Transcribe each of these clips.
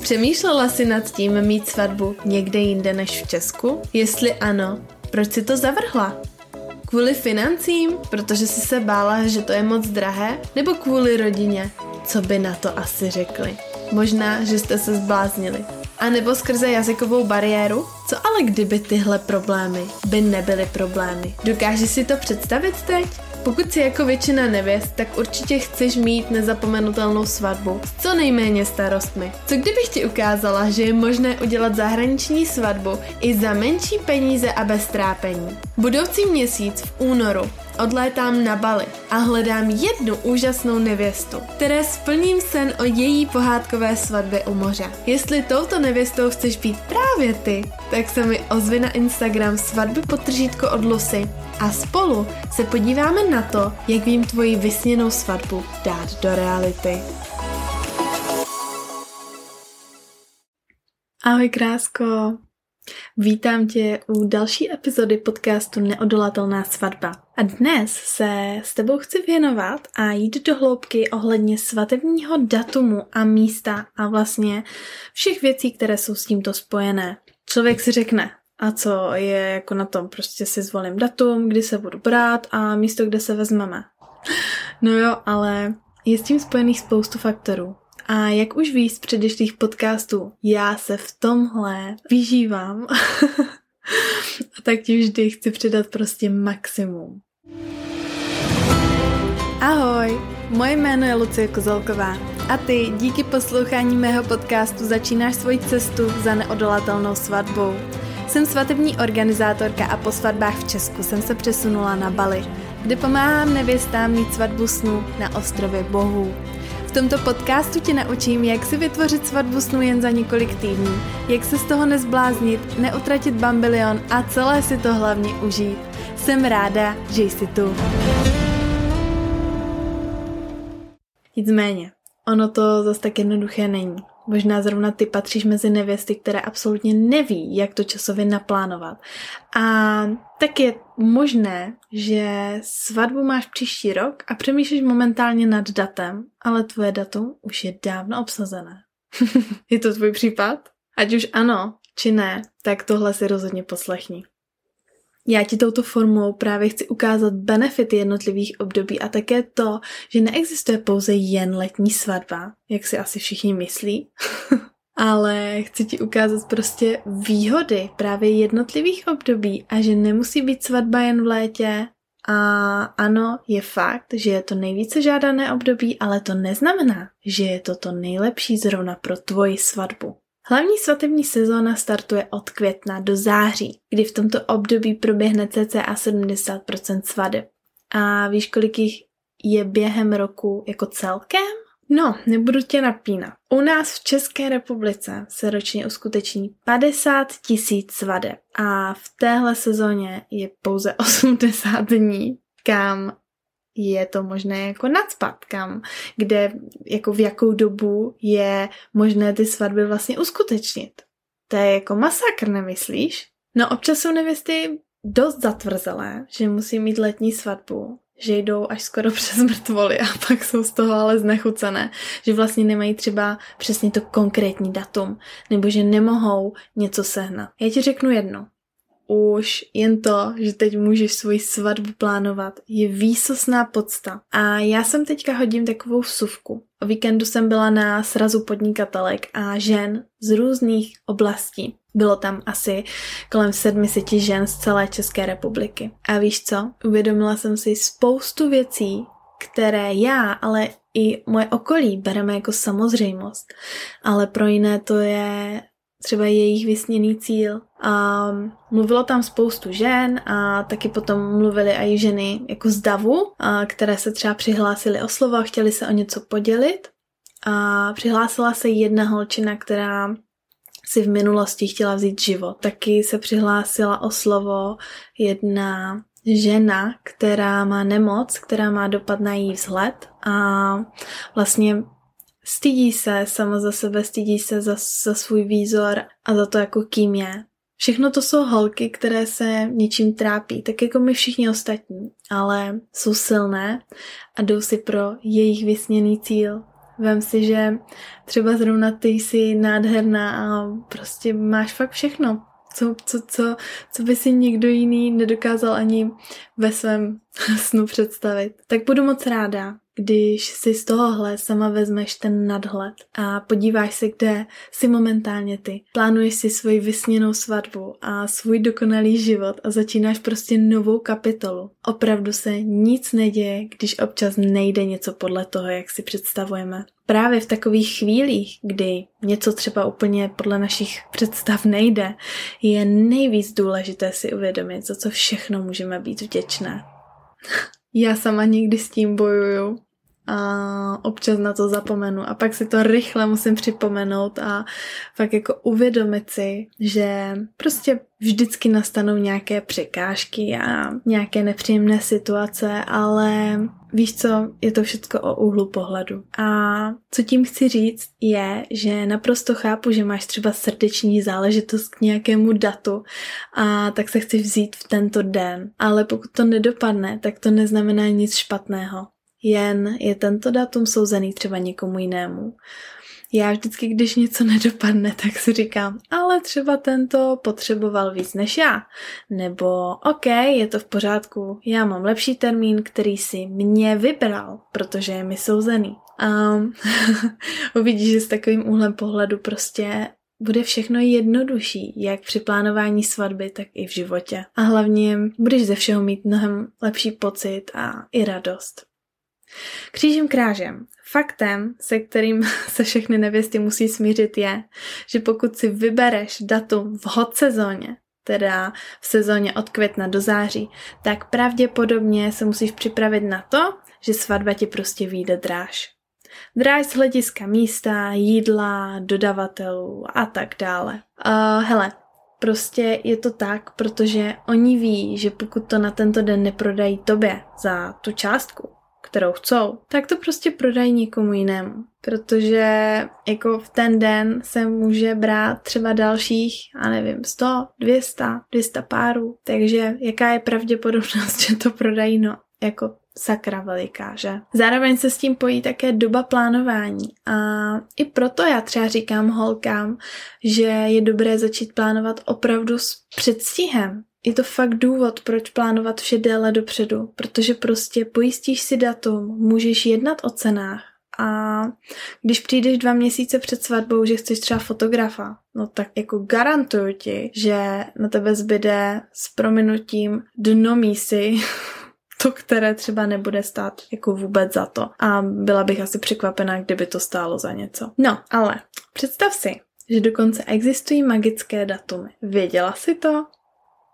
Přemýšlela jsi nad tím mít svatbu někde jinde než v Česku? Jestli ano, proč si to zavrhla? Kvůli financím, protože jsi se bála, že to je moc drahé? Nebo kvůli rodině? Co by na to asi řekli? Možná, že jste se zbláznili. A nebo skrze jazykovou bariéru? Co ale kdyby tyhle problémy by nebyly problémy? Dokážeš si to představit teď? Pokud si jako většina nevěst, tak určitě chceš mít nezapomenutelnou svatbu s co nejméně starostmi. Co kdybych ti ukázala, že je možné udělat zahraniční svatbu i za menší peníze a bez trápení? Budoucí měsíc v únoru odlétám na Bali a hledám jednu úžasnou nevěstu, které splním sen o její pohádkové svatbě u moře. Jestli touto nevěstou chceš být právě ty, tak se mi ozvi na Instagram svatby potržítko od Lucy a spolu se podíváme na to, jak vím tvoji vysněnou svatbu dát do reality. Ahoj krásko, Vítám tě u další epizody podcastu Neodolatelná svatba. A dnes se s tebou chci věnovat a jít do hloubky ohledně svatebního datumu a místa a vlastně všech věcí, které jsou s tímto spojené. Člověk si řekne, a co je jako na tom, prostě si zvolím datum, kdy se budu brát a místo, kde se vezmeme. No jo, ale je s tím spojených spoustu faktorů. A jak už víš z předešlých podcastů, já se v tomhle vyžívám. a tak ti vždy chci předat prostě maximum. Ahoj, moje jméno je Lucie Kozelková a ty díky poslouchání mého podcastu začínáš svoji cestu za neodolatelnou svatbou. Jsem svatební organizátorka a po svatbách v Česku jsem se přesunula na Bali, kde pomáhám nevěstám mít svatbu snu na ostrově Bohů. V tomto podcastu tě naučím, jak si vytvořit svatbu snu jen za několik týdnů, jak se z toho nezbláznit, neutratit bambilion a celé si to hlavně užít. Jsem ráda, že jsi tu. Nicméně, ono to zase tak jednoduché není. Možná zrovna ty patříš mezi nevěsty, které absolutně neví, jak to časově naplánovat. A tak je možné, že svatbu máš příští rok a přemýšlíš momentálně nad datem, ale tvoje datum už je dávno obsazené. je to tvůj případ? Ať už ano, či ne, tak tohle si rozhodně poslechni. Já ti touto formou právě chci ukázat benefity jednotlivých období a také to, že neexistuje pouze jen letní svatba, jak si asi všichni myslí, ale chci ti ukázat prostě výhody právě jednotlivých období a že nemusí být svatba jen v létě. A ano, je fakt, že je to nejvíce žádané období, ale to neznamená, že je to to nejlepší zrovna pro tvoji svatbu. Hlavní svatební sezóna startuje od května do září, kdy v tomto období proběhne cca 70% svadeb. A víš, kolik jich je během roku jako celkem? No, nebudu tě napínat. U nás v České republice se ročně uskuteční 50 tisíc svadeb a v téhle sezóně je pouze 80 dní, kam je to možné jako nadspat, kam, kde, jako v jakou dobu je možné ty svatby vlastně uskutečnit. To je jako masakr, nemyslíš? No občas jsou nevěsty dost zatvrzelé, že musí mít letní svatbu, že jdou až skoro přes mrtvoly a pak jsou z toho ale znechucené, že vlastně nemají třeba přesně to konkrétní datum, nebo že nemohou něco sehnat. Já ti řeknu jedno už jen to, že teď můžeš svoji svatbu plánovat, je výsostná podsta. A já jsem teďka hodím takovou vsuvku. O víkendu jsem byla na srazu podnikatelek a žen z různých oblastí. Bylo tam asi kolem 700 žen z celé České republiky. A víš co? Uvědomila jsem si spoustu věcí, které já, ale i moje okolí bereme jako samozřejmost. Ale pro jiné to je třeba jejich vysněný cíl. A mluvilo tam spoustu žen a taky potom mluvily i ženy jako z davu, a které se třeba přihlásily o slovo a chtěli se o něco podělit. A přihlásila se jedna holčina, která si v minulosti chtěla vzít život. Taky se přihlásila o slovo jedna žena, která má nemoc, která má dopad na její vzhled a vlastně Stydí se sama za sebe, stydí se za, za svůj výzor a za to, jako kým je. Všechno to jsou holky, které se něčím trápí, tak jako my všichni ostatní, ale jsou silné a jdou si pro jejich vysněný cíl. Vem si, že třeba zrovna ty jsi nádherná a prostě máš fakt všechno co, co, co, co by si někdo jiný nedokázal ani ve svém snu představit. Tak budu moc ráda, když si z tohohle sama vezmeš ten nadhled a podíváš se, kde jsi momentálně ty. Plánuješ si svoji vysněnou svatbu a svůj dokonalý život a začínáš prostě novou kapitolu. Opravdu se nic neděje, když občas nejde něco podle toho, jak si představujeme. Právě v takových chvílích, kdy něco třeba úplně podle našich představ nejde, je nejvíc důležité si uvědomit, za co všechno můžeme být vděčné. Já sama někdy s tím bojuju a občas na to zapomenu a pak si to rychle musím připomenout a fakt jako uvědomit si, že prostě vždycky nastanou nějaké překážky a nějaké nepříjemné situace, ale víš co, je to všechno o úhlu pohledu. A co tím chci říct je, že naprosto chápu, že máš třeba srdeční záležitost k nějakému datu a tak se chci vzít v tento den. Ale pokud to nedopadne, tak to neznamená nic špatného jen je tento datum souzený třeba někomu jinému. Já vždycky, když něco nedopadne, tak si říkám, ale třeba tento potřeboval víc než já. Nebo OK, je to v pořádku, já mám lepší termín, který si mě vybral, protože je mi souzený. A uvidíš, že s takovým úhlem pohledu prostě bude všechno jednodušší, jak při plánování svatby, tak i v životě. A hlavně budeš ze všeho mít mnohem lepší pocit a i radost. Křížem krážem. Faktem, se kterým se všechny nevěsty musí smířit, je, že pokud si vybereš datum v hot sezóně, teda v sezóně od května do září, tak pravděpodobně se musíš připravit na to, že svatba ti prostě vyjde dráž. Dráž z hlediska místa, jídla, dodavatelů a tak dále. Uh, hele, prostě je to tak, protože oni ví, že pokud to na tento den neprodají tobě za tu částku, kterou chcou, tak to prostě prodají někomu jinému. Protože jako v ten den se může brát třeba dalších, a nevím, 100, 200, 200 párů. Takže jaká je pravděpodobnost, že to prodají, no, jako sakra veliká, že? Zároveň se s tím pojí také doba plánování a i proto já třeba říkám holkám, že je dobré začít plánovat opravdu s předstihem, je to fakt důvod, proč plánovat vše déle dopředu, protože prostě pojistíš si datum, můžeš jednat o cenách a když přijdeš dva měsíce před svatbou, že chceš třeba fotografa, no tak jako garantuju ti, že na tebe zbyde s prominutím dno mísy, to, které třeba nebude stát jako vůbec za to. A byla bych asi překvapená, kdyby to stálo za něco. No, ale představ si, že dokonce existují magické datumy. Věděla jsi to?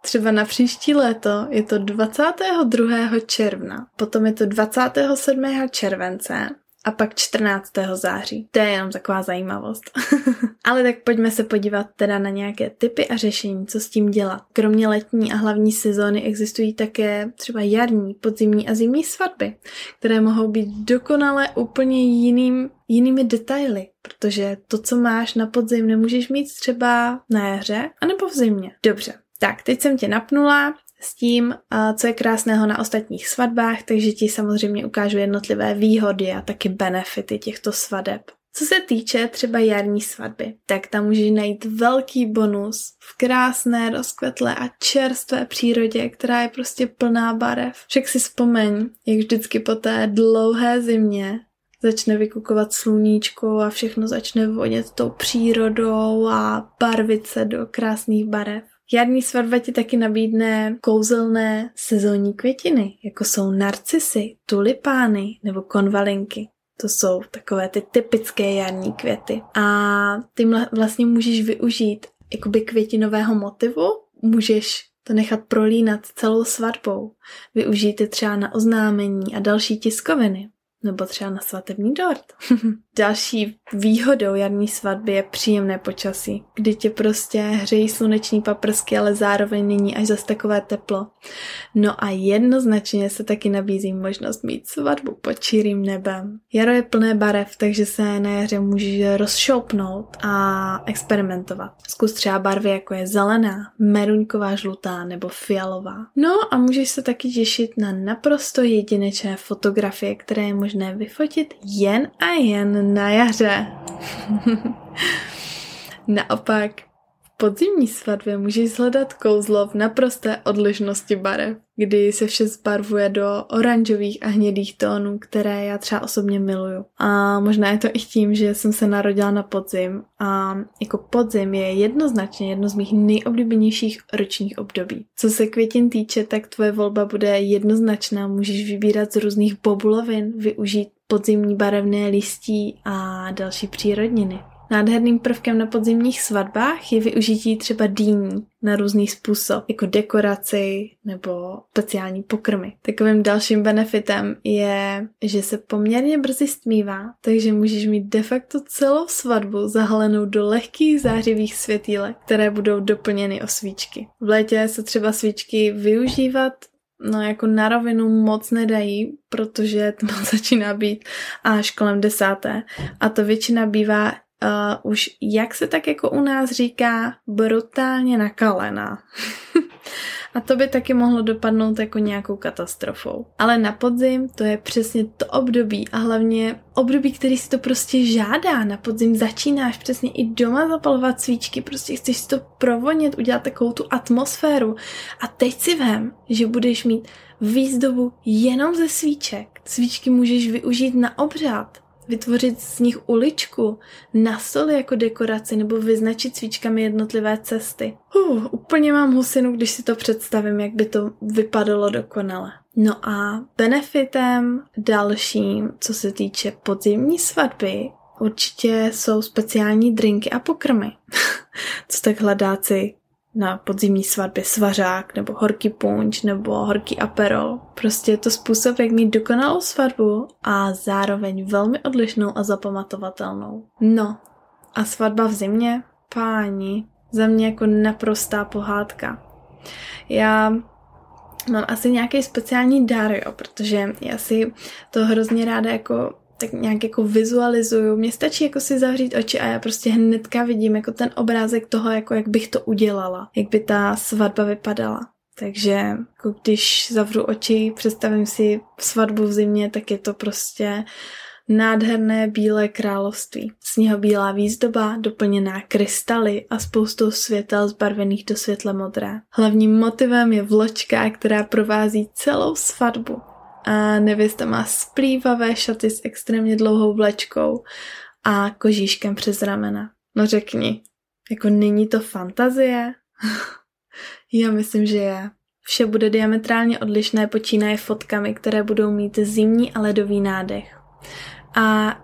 Třeba na příští léto je to 22. června, potom je to 27. července a pak 14. září. To je jenom taková zajímavost. Ale tak pojďme se podívat teda na nějaké typy a řešení, co s tím dělat. Kromě letní a hlavní sezóny existují také třeba jarní, podzimní a zimní svatby, které mohou být dokonale úplně jiným, jinými detaily, protože to, co máš na podzim, nemůžeš mít třeba na jaře anebo v zimě. Dobře, tak, teď jsem tě napnula s tím, co je krásného na ostatních svatbách, takže ti samozřejmě ukážu jednotlivé výhody a taky benefity těchto svadeb. Co se týče třeba jarní svatby, tak tam můžeš najít velký bonus v krásné, rozkvetlé a čerstvé přírodě, která je prostě plná barev. Však si vzpomeň, jak vždycky po té dlouhé zimě začne vykukovat sluníčko a všechno začne vonět tou přírodou a barvit se do krásných barev. Jarní svatba ti taky nabídne kouzelné sezónní květiny, jako jsou narcisy, tulipány nebo konvalinky. To jsou takové ty typické jarní květy. A ty vlastně můžeš využít jakoby květinového motivu, můžeš to nechat prolínat celou svatbou, využít je třeba na oznámení a další tiskoviny. Nebo třeba na svatební dort. Další výhodou jarní svatby je příjemné počasí, kdy tě prostě hřejí sluneční paprsky, ale zároveň není až zas takové teplo. No a jednoznačně se taky nabízí možnost mít svatbu pod čirým nebem. Jaro je plné barev, takže se na jaře můžeš rozšoupnout a experimentovat. Zkus třeba barvy jako je zelená, meruňková, žlutá nebo fialová. No a můžeš se taky těšit na naprosto jedinečné fotografie, které je možné vyfotit jen a jen na jaře. Naopak, podzimní svatbě můžeš hledat kouzlo v naprosté odlišnosti barev, kdy se vše zbarvuje do oranžových a hnědých tónů, které já třeba osobně miluju. A možná je to i tím, že jsem se narodila na podzim a jako podzim je jednoznačně jedno z mých nejoblíbenějších ročních období. Co se květin týče, tak tvoje volba bude jednoznačná, můžeš vybírat z různých bobulovin, využít podzimní barevné listí a další přírodniny. Nádherným prvkem na podzimních svatbách je využití třeba dýní na různý způsob, jako dekoraci nebo speciální pokrmy. Takovým dalším benefitem je, že se poměrně brzy stmívá, takže můžeš mít de facto celou svatbu zahalenou do lehkých zářivých světýlek, které budou doplněny o svíčky. V létě se třeba svíčky využívat no jako na rovinu moc nedají, protože to začíná být až kolem desáté a to většina bývá uh, už, jak se tak jako u nás říká, brutálně nakalená. a to by taky mohlo dopadnout jako nějakou katastrofou. Ale na podzim to je přesně to období a hlavně období, který si to prostě žádá. Na podzim začínáš přesně i doma zapalovat svíčky, prostě chceš si to provonit, udělat takovou tu atmosféru. A teď si vem, že budeš mít výzdobu jenom ze svíček. Svíčky můžeš využít na obřad, vytvořit z nich uličku, na stole jako dekoraci nebo vyznačit svíčkami jednotlivé cesty. Uh, úplně mám husinu, když si to představím, jak by to vypadalo dokonale. No a benefitem dalším, co se týče podzimní svatby, určitě jsou speciální drinky a pokrmy. co tak hledáci na podzimní svatbě svařák, nebo horký punč, nebo horký aperol. Prostě je to způsob, jak mít dokonalou svatbu a zároveň velmi odlišnou a zapamatovatelnou. No, a svatba v zimě? Páni, za mě jako naprostá pohádka. Já mám asi nějaký speciální dár, jo, protože já si to hrozně ráda jako tak nějak jako vizualizuju. Mně stačí jako si zavřít oči a já prostě hnedka vidím jako ten obrázek toho, jako jak bych to udělala, jak by ta svatba vypadala. Takže jako když zavřu oči, představím si svatbu v zimě, tak je to prostě nádherné bílé království. Sněhobílá výzdoba, doplněná krystaly a spoustou světel zbarvených do světle modré. Hlavním motivem je vločka, která provází celou svatbu a nevěsta má splývavé šaty s extrémně dlouhou vlečkou a kožíškem přes ramena. No řekni, jako není to fantazie? Já myslím, že je. Vše bude diametrálně odlišné, počínaje fotkami, které budou mít zimní a ledový nádech. A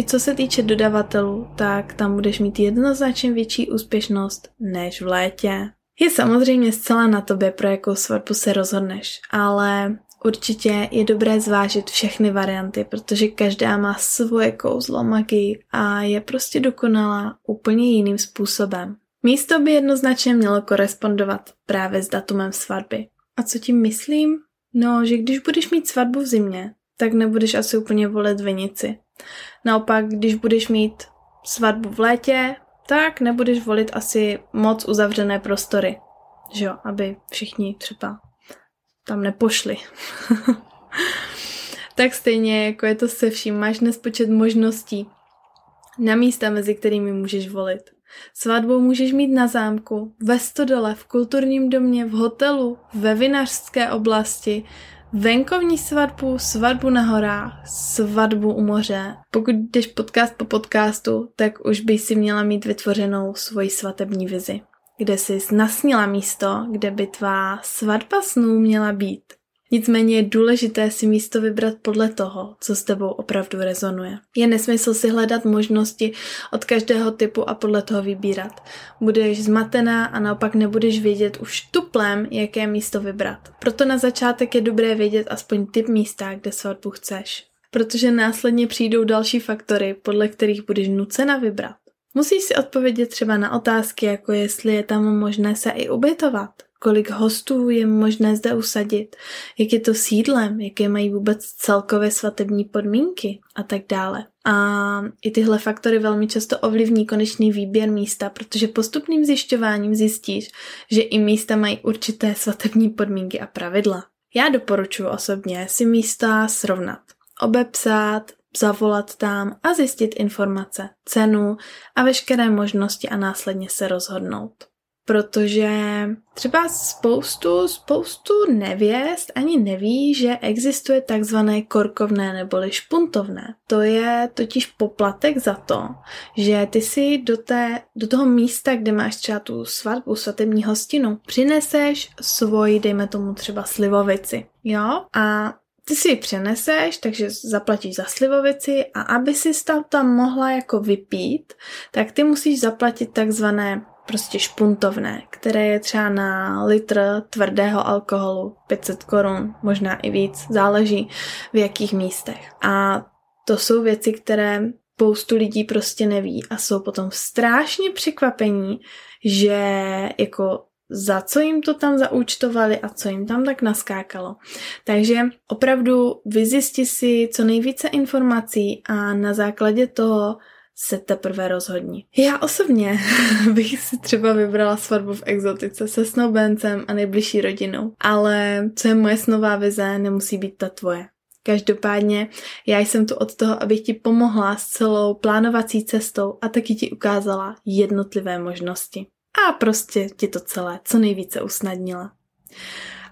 i co se týče dodavatelů, tak tam budeš mít jednoznačně větší úspěšnost než v létě. Je samozřejmě zcela na tobě, pro jakou svatbu se rozhodneš, ale Určitě je dobré zvážit všechny varianty, protože každá má svoje kouzlo magii a je prostě dokonalá úplně jiným způsobem. Místo by jednoznačně mělo korespondovat právě s datumem svatby. A co tím myslím? No, že když budeš mít svatbu v zimě, tak nebudeš asi úplně volit vinici. Naopak, když budeš mít svatbu v létě, tak nebudeš volit asi moc uzavřené prostory. Že jo, aby všichni třeba tam nepošli. tak stejně jako je to se vším, máš nespočet možností na místa, mezi kterými můžeš volit. Svatbu můžeš mít na zámku, ve stodole, v kulturním domě, v hotelu, ve vinařské oblasti, venkovní svatbu, svatbu na horách, svatbu u moře. Pokud jdeš podcast po podcastu, tak už by si měla mít vytvořenou svoji svatební vizi kde jsi nasnila místo, kde by tvá svatba snů měla být. Nicméně je důležité si místo vybrat podle toho, co s tebou opravdu rezonuje. Je nesmysl si hledat možnosti od každého typu a podle toho vybírat. Budeš zmatená a naopak nebudeš vědět už tuplem, jaké místo vybrat. Proto na začátek je dobré vědět aspoň typ místa, kde svatbu chceš. Protože následně přijdou další faktory, podle kterých budeš nucena vybrat. Musíš si odpovědět třeba na otázky, jako jestli je tam možné se i ubytovat, kolik hostů je možné zde usadit, jak je to s jídlem, jaké mají vůbec celkové svatební podmínky? A tak dále. A i tyhle faktory velmi často ovlivní konečný výběr místa, protože postupným zjišťováním zjistíš, že i místa mají určité svatební podmínky a pravidla. Já doporučuji osobně si místa srovnat. Obepsat, zavolat tam a zjistit informace, cenu a veškeré možnosti a následně se rozhodnout protože třeba spoustu, spoustu nevěst ani neví, že existuje takzvané korkovné neboli špuntovné. To je totiž poplatek za to, že ty si do, té, do toho místa, kde máš třeba tu svatbu, svatební hostinu, přineseš svoji, dejme tomu třeba slivovici. Jo? A ty si ji přeneseš, takže zaplatíš za slivovici a aby si tam, tam mohla jako vypít, tak ty musíš zaplatit takzvané prostě špuntovné, které je třeba na litr tvrdého alkoholu 500 korun, možná i víc, záleží v jakých místech. A to jsou věci, které spoustu lidí prostě neví a jsou potom strašně překvapení, že jako za co jim to tam zaúčtovali a co jim tam tak naskákalo. Takže opravdu vyzisti si co nejvíce informací a na základě toho se teprve rozhodni. Já osobně bych si třeba vybrala svatbu v exotice se snoubencem a nejbližší rodinou, ale co je moje snová vize, nemusí být ta tvoje. Každopádně já jsem tu od toho, abych ti pomohla s celou plánovací cestou a taky ti ukázala jednotlivé možnosti. A prostě ti to celé co nejvíce usnadnila.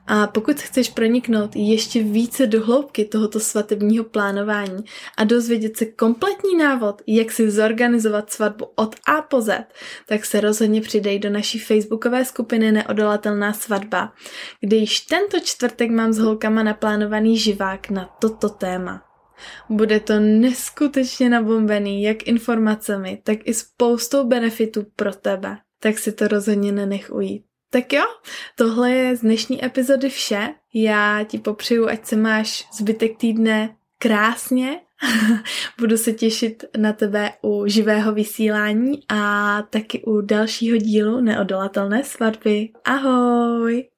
A pokud chceš proniknout ještě více do hloubky tohoto svatebního plánování a dozvědět se kompletní návod, jak si zorganizovat svatbu od A po Z, tak se rozhodně přidej do naší facebookové skupiny Neodolatelná svatba, kde již tento čtvrtek mám s holkama naplánovaný živák na toto téma. Bude to neskutečně nabombený jak informacemi, tak i spoustou benefitů pro tebe. Tak si to rozhodně nenech ujít. Tak jo, tohle je z dnešní epizody vše. Já ti popřeju, ať se máš zbytek týdne krásně. Budu se těšit na tebe u živého vysílání a taky u dalšího dílu Neodolatelné svatby. Ahoj!